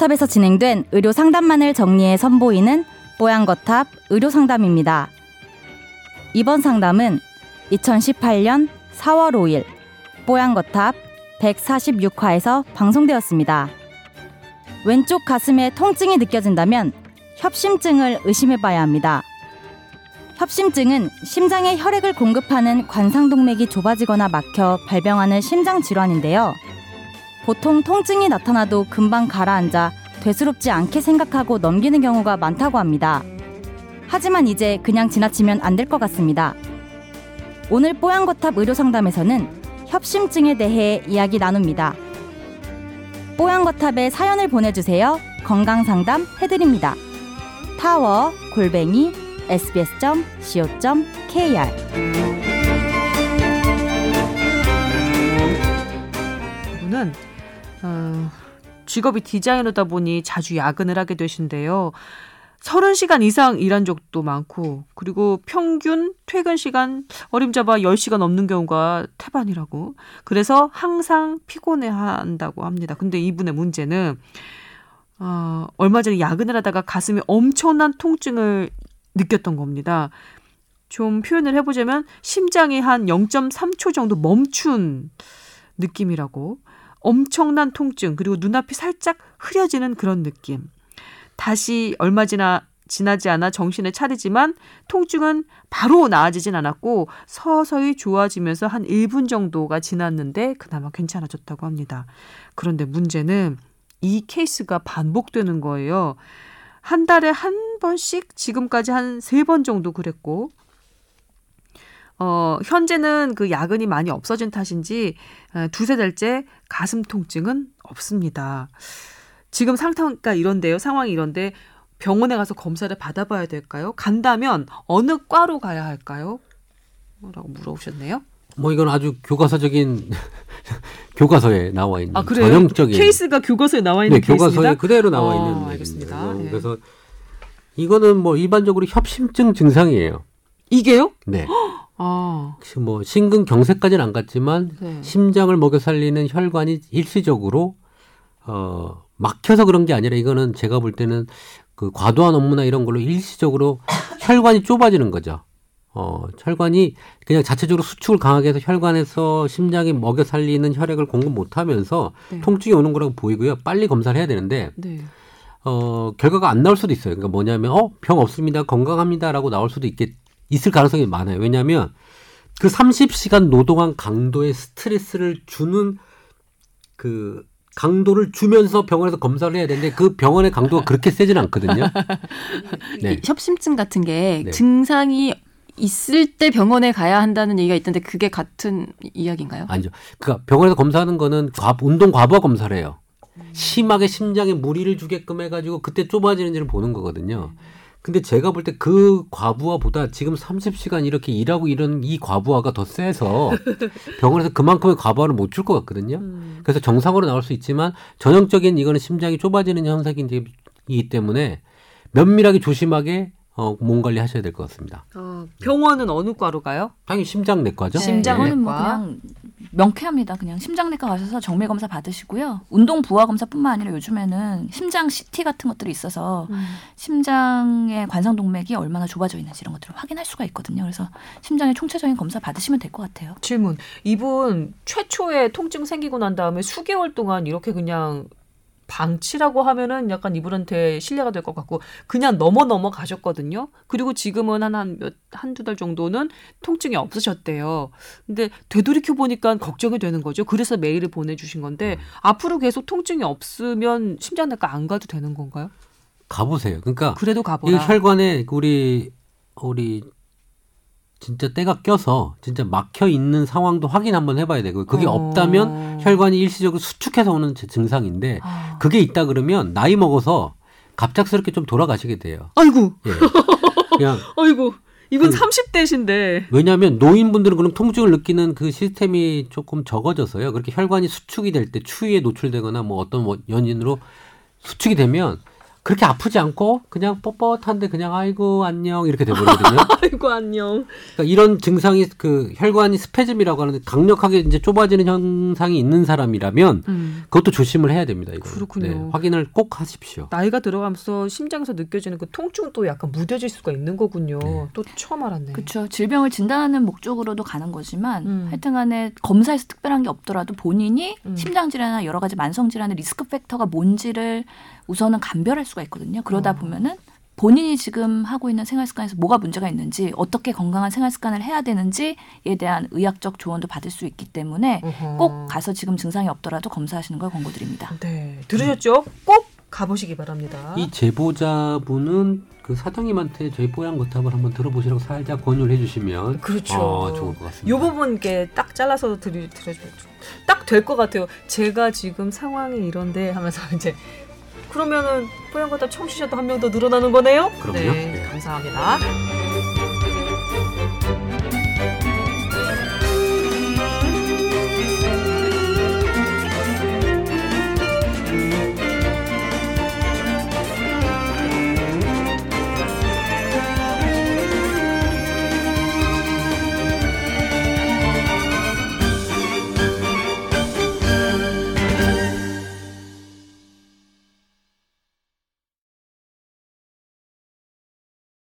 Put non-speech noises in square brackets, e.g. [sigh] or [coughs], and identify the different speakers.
Speaker 1: 뽀양거탑에서 진행된 의료 상담만을 정리해 선보이는 뽀양거탑 의료 상담입니다. 이번 상담은 2018년 4월 5일 뽀양거탑 146화에서 방송되었습니다. 왼쪽 가슴에 통증이 느껴진다면 협심증을 의심해 봐야 합니다. 협심증은 심장에 혈액을 공급하는 관상동맥이 좁아지거나 막혀 발병하는 심장 질환인데요. 보통 통증이 나타나도 금방 가라앉아 되스럽지 않게 생각하고 넘기는 경우가 많다고 합니다. 하지만 이제 그냥 지나치면 안 될 것 같습니다. 오늘 뽀얀거탑 의료상담에서는 협심증에 대해 이야기 나눕니다. 뽀얀거탑에 사연을 보내주세요. 건강상담 해드립니다. 타워 골뱅이 sbs.co.kr
Speaker 2: 분은 어, 직업이 디자이너다 보니 자주 야근을 하게 되신데요. 30시간 이상 일한 적도 많고 그리고 평균 퇴근 시간 어림잡아 10시간 넘는 경우가 태반이라고. 그래서 항상 피곤해 한다고 합니다. 근데 이분의 문제는 어, 얼마 전에 야근을 하다가 가슴에 엄청난 통증을 느꼈던 겁니다. 좀 표현을 해보자면 심장이 한 0.3초 정도 멈춘 느낌이라고 엄청난 통증 그리고 눈앞이 살짝 흐려지는 그런 느낌. 다시 얼마 지나 지나지 않아 정신을 차리지만 통증은 바로 나아지진 않았고 서서히 좋아지면서 한 1분 정도가 지났는데 그나마 괜찮아졌다고 합니다. 그런데 문제는 이 케이스가 반복되는 거예요. 한 달에 한 번씩 지금까지 한 세 번 정도 그랬고 어, 현재는 그 야근이 많이 없어진 탓인지 두세 달째 가슴 통증은 없습니다. 지금 상태가 이런데요. 상황이 이런데 병원에 가서 검사를 받아봐야 될까요? 간다면 어느 과로 가야 할까요? 라고 물어보셨네요.
Speaker 3: 뭐 이건 아주 교과서적인 [laughs] 교과서에 나와 있는
Speaker 2: 아?
Speaker 3: 전형적인
Speaker 2: 케이스가 교과서에 나와 있는
Speaker 3: 네, 교과서에
Speaker 2: 케이스입니다?
Speaker 3: 그대로 나와
Speaker 2: 어,
Speaker 3: 있는 알겠습니다.
Speaker 2: 예.
Speaker 3: 그래서 이거는 뭐 일반적으로 협심증 증상이에요.
Speaker 2: 이게요?
Speaker 3: 네. [gasps]
Speaker 2: 아,
Speaker 3: 혹시 뭐 심근경색까지는 안 갔지만
Speaker 2: 네.
Speaker 3: 심장을 먹여 살리는 혈관이 일시적으로 어 막혀서 그런 게 아니라 이거는 제가 볼 때는 그 과도한 업무나 이런 걸로 일시적으로 [coughs] 혈관이 좁아지는 거죠. 어, 혈관이 그냥 자체적으로 수축을 강하게 해서 혈관에서 심장이 먹여 살리는 혈액을 공급 못 하면서
Speaker 2: 네.
Speaker 3: 통증이 오는 거라고 보이고요. 빨리 검사를 해야 되는데
Speaker 2: 네.
Speaker 3: 어, 결과가 안 나올 수도 있어요. 그러니까 뭐냐면 어, 병 없습니다. 건강합니다 라고 나올 수도 있겠 있을 가능성이 많아요. 왜냐하면 그 30시간 노동한 강도의 스트레스를 주는 그 강도를 주면서 병원에서 검사를 해야 되는데 그 병원의 강도가 그렇게 세지는 않거든요. [laughs] 네.
Speaker 4: 이 협심증 같은 게
Speaker 3: 네.
Speaker 4: 증상이 있을 때 병원에 가야 한다는 얘기가 있던데 그게 같은 이야기인가요?
Speaker 3: 아니죠. 그러니까 병원에서 검사하는 거는 과, 운동 과부하 검사를 해요. 심하게 심장에 무리를 주게끔 해가지고 그때 좁아지는지를 보는 거거든요. 근데 제가 볼 때 그 과부하보다 지금 30시간 이렇게 일하고 이런 이 과부하가 더 세서 [laughs] 병원에서 그만큼의 과부하를 못 줄 것 같거든요.
Speaker 2: 음.
Speaker 3: 그래서 정상으로 나올 수 있지만 전형적인 이거는 심장이 좁아지는 현상이기 때문에 면밀하게 조심하게 어, 몸 관리 하셔야 될 것 같습니다.
Speaker 2: 어, 병원은 어느 과로 가요?
Speaker 3: 당연히 심장내과죠.
Speaker 2: 네. 심장내과.
Speaker 5: 이거는 뭐 그냥 명쾌합니다. 그냥 심장내과 가셔서 정밀 검사 받으시고요. 운동 부하 검사뿐만 아니라 요즘에는 심장 CT 같은 것들이 있어서
Speaker 2: 음.
Speaker 5: 심장의 관상 동맥이 얼마나 좁아져 있는지 이런 것들을 확인할 수가 있거든요. 그래서 심장의 총체적인 검사 받으시면 될 것 같아요.
Speaker 2: 질문. 이분 최초에 통증 생기고 난 다음에 수개월 동안 이렇게 그냥 방치라고 하면은 약간 이분한테 신뢰가 될 것 같고 그냥 넘어 넘어 가셨거든요. 그리고 지금은 한한몇 한두 달 정도는 통증이 없으셨대요. 근데 되돌이켜 보니까 걱정이 되는 거죠. 그래서 메일을 보내 주신 건데 앞으로 계속 통증이 없으면 심장내과 안 가도 되는 건가요?
Speaker 3: 가보세요. 그러니까
Speaker 2: 그래도
Speaker 3: 이
Speaker 2: 가보라.
Speaker 3: 혈관에 우리 우리 진짜 때가 껴서 진짜 막혀 있는 상황도 확인 한번 해봐야 되고 그게
Speaker 2: 어.
Speaker 3: 없다면 혈관이 일시적으로 수축해서 오는 제- 증상인데
Speaker 2: 아.
Speaker 3: 그게 있다 그러면 나이 먹어서 갑작스럽게 좀 돌아가시게 돼요.
Speaker 2: 아이고,
Speaker 3: 예. [laughs] 그냥
Speaker 2: 아이고. 이분
Speaker 3: 그-
Speaker 2: 30대신데.
Speaker 3: 왜냐하면 노인분들은 그럼 통증을 느끼는 그 시스템이 조금 적어져서요. 그렇게 혈관이 수축이 될 때 추위에 노출되거나 뭐 어떤 뭐 연인으로 수축이 되면 그렇게 아프지 않고 그냥 뻣뻣한데 그냥 아이고 안녕 이렇게 돼버리거든요. [laughs]
Speaker 2: 아이고 안녕.
Speaker 3: 그러니까 이런 증상이 그 혈관이 스페즘이라고 하는데 강력하게 이제 좁아지는 현상이 있는 사람이라면
Speaker 2: 음.
Speaker 3: 그것도 조심을 해야 됩니다. 이거
Speaker 2: 그렇군요.
Speaker 3: 확인을 꼭 하십시오.
Speaker 2: 나이가 들어가면서 심장에서 느껴지는 그 통증도 약간 무뎌질 수가 있는 거군요.
Speaker 3: 네.
Speaker 2: 또 처음 알았네.
Speaker 5: 그렇죠. 질병을 진단하는 목적으로도 가는 거지만
Speaker 2: 음.
Speaker 5: 하여튼간에 검사에서 특별한 게 없더라도 본인이
Speaker 2: 음.
Speaker 5: 심장 질환이나 여러 가지 만성 질환의 리스크 팩터가 뭔지를 우선은 감별할 수가 있거든요. 그러다
Speaker 2: 어.
Speaker 5: 보면은 본인이 지금 하고 있는 생활 습관에서 뭐가 문제가 있는지 어떻게 건강한 생활 습관을 해야 되는지에 대한 의학적 조언도 받을 수 있기 때문에
Speaker 2: 어허.
Speaker 5: 꼭 가서 지금 증상이 없더라도 검사하시는 걸 권고드립니다.
Speaker 2: 네 들으셨죠? 꼭 가보시기 바랍니다.
Speaker 3: 이 제보자분은 그 사장님한테 저희 뽀얀 거탑을 한번 들어보시라고 살짝 권유를 해주시면
Speaker 2: 그렇죠.
Speaker 3: 어, 좋을 것 같습니다.
Speaker 2: 요 부분 이렇게 딱 잘라서 드리 드려주면 딱될 것 같아요. 제가 지금 상황이 이런데 하면서 [laughs] 이제 그러면은 뽀얀 거탑 청취자도 한 명 더 늘어나는 거네요.
Speaker 3: 그럼요.
Speaker 2: 네,
Speaker 3: 네.
Speaker 2: 감사합니다.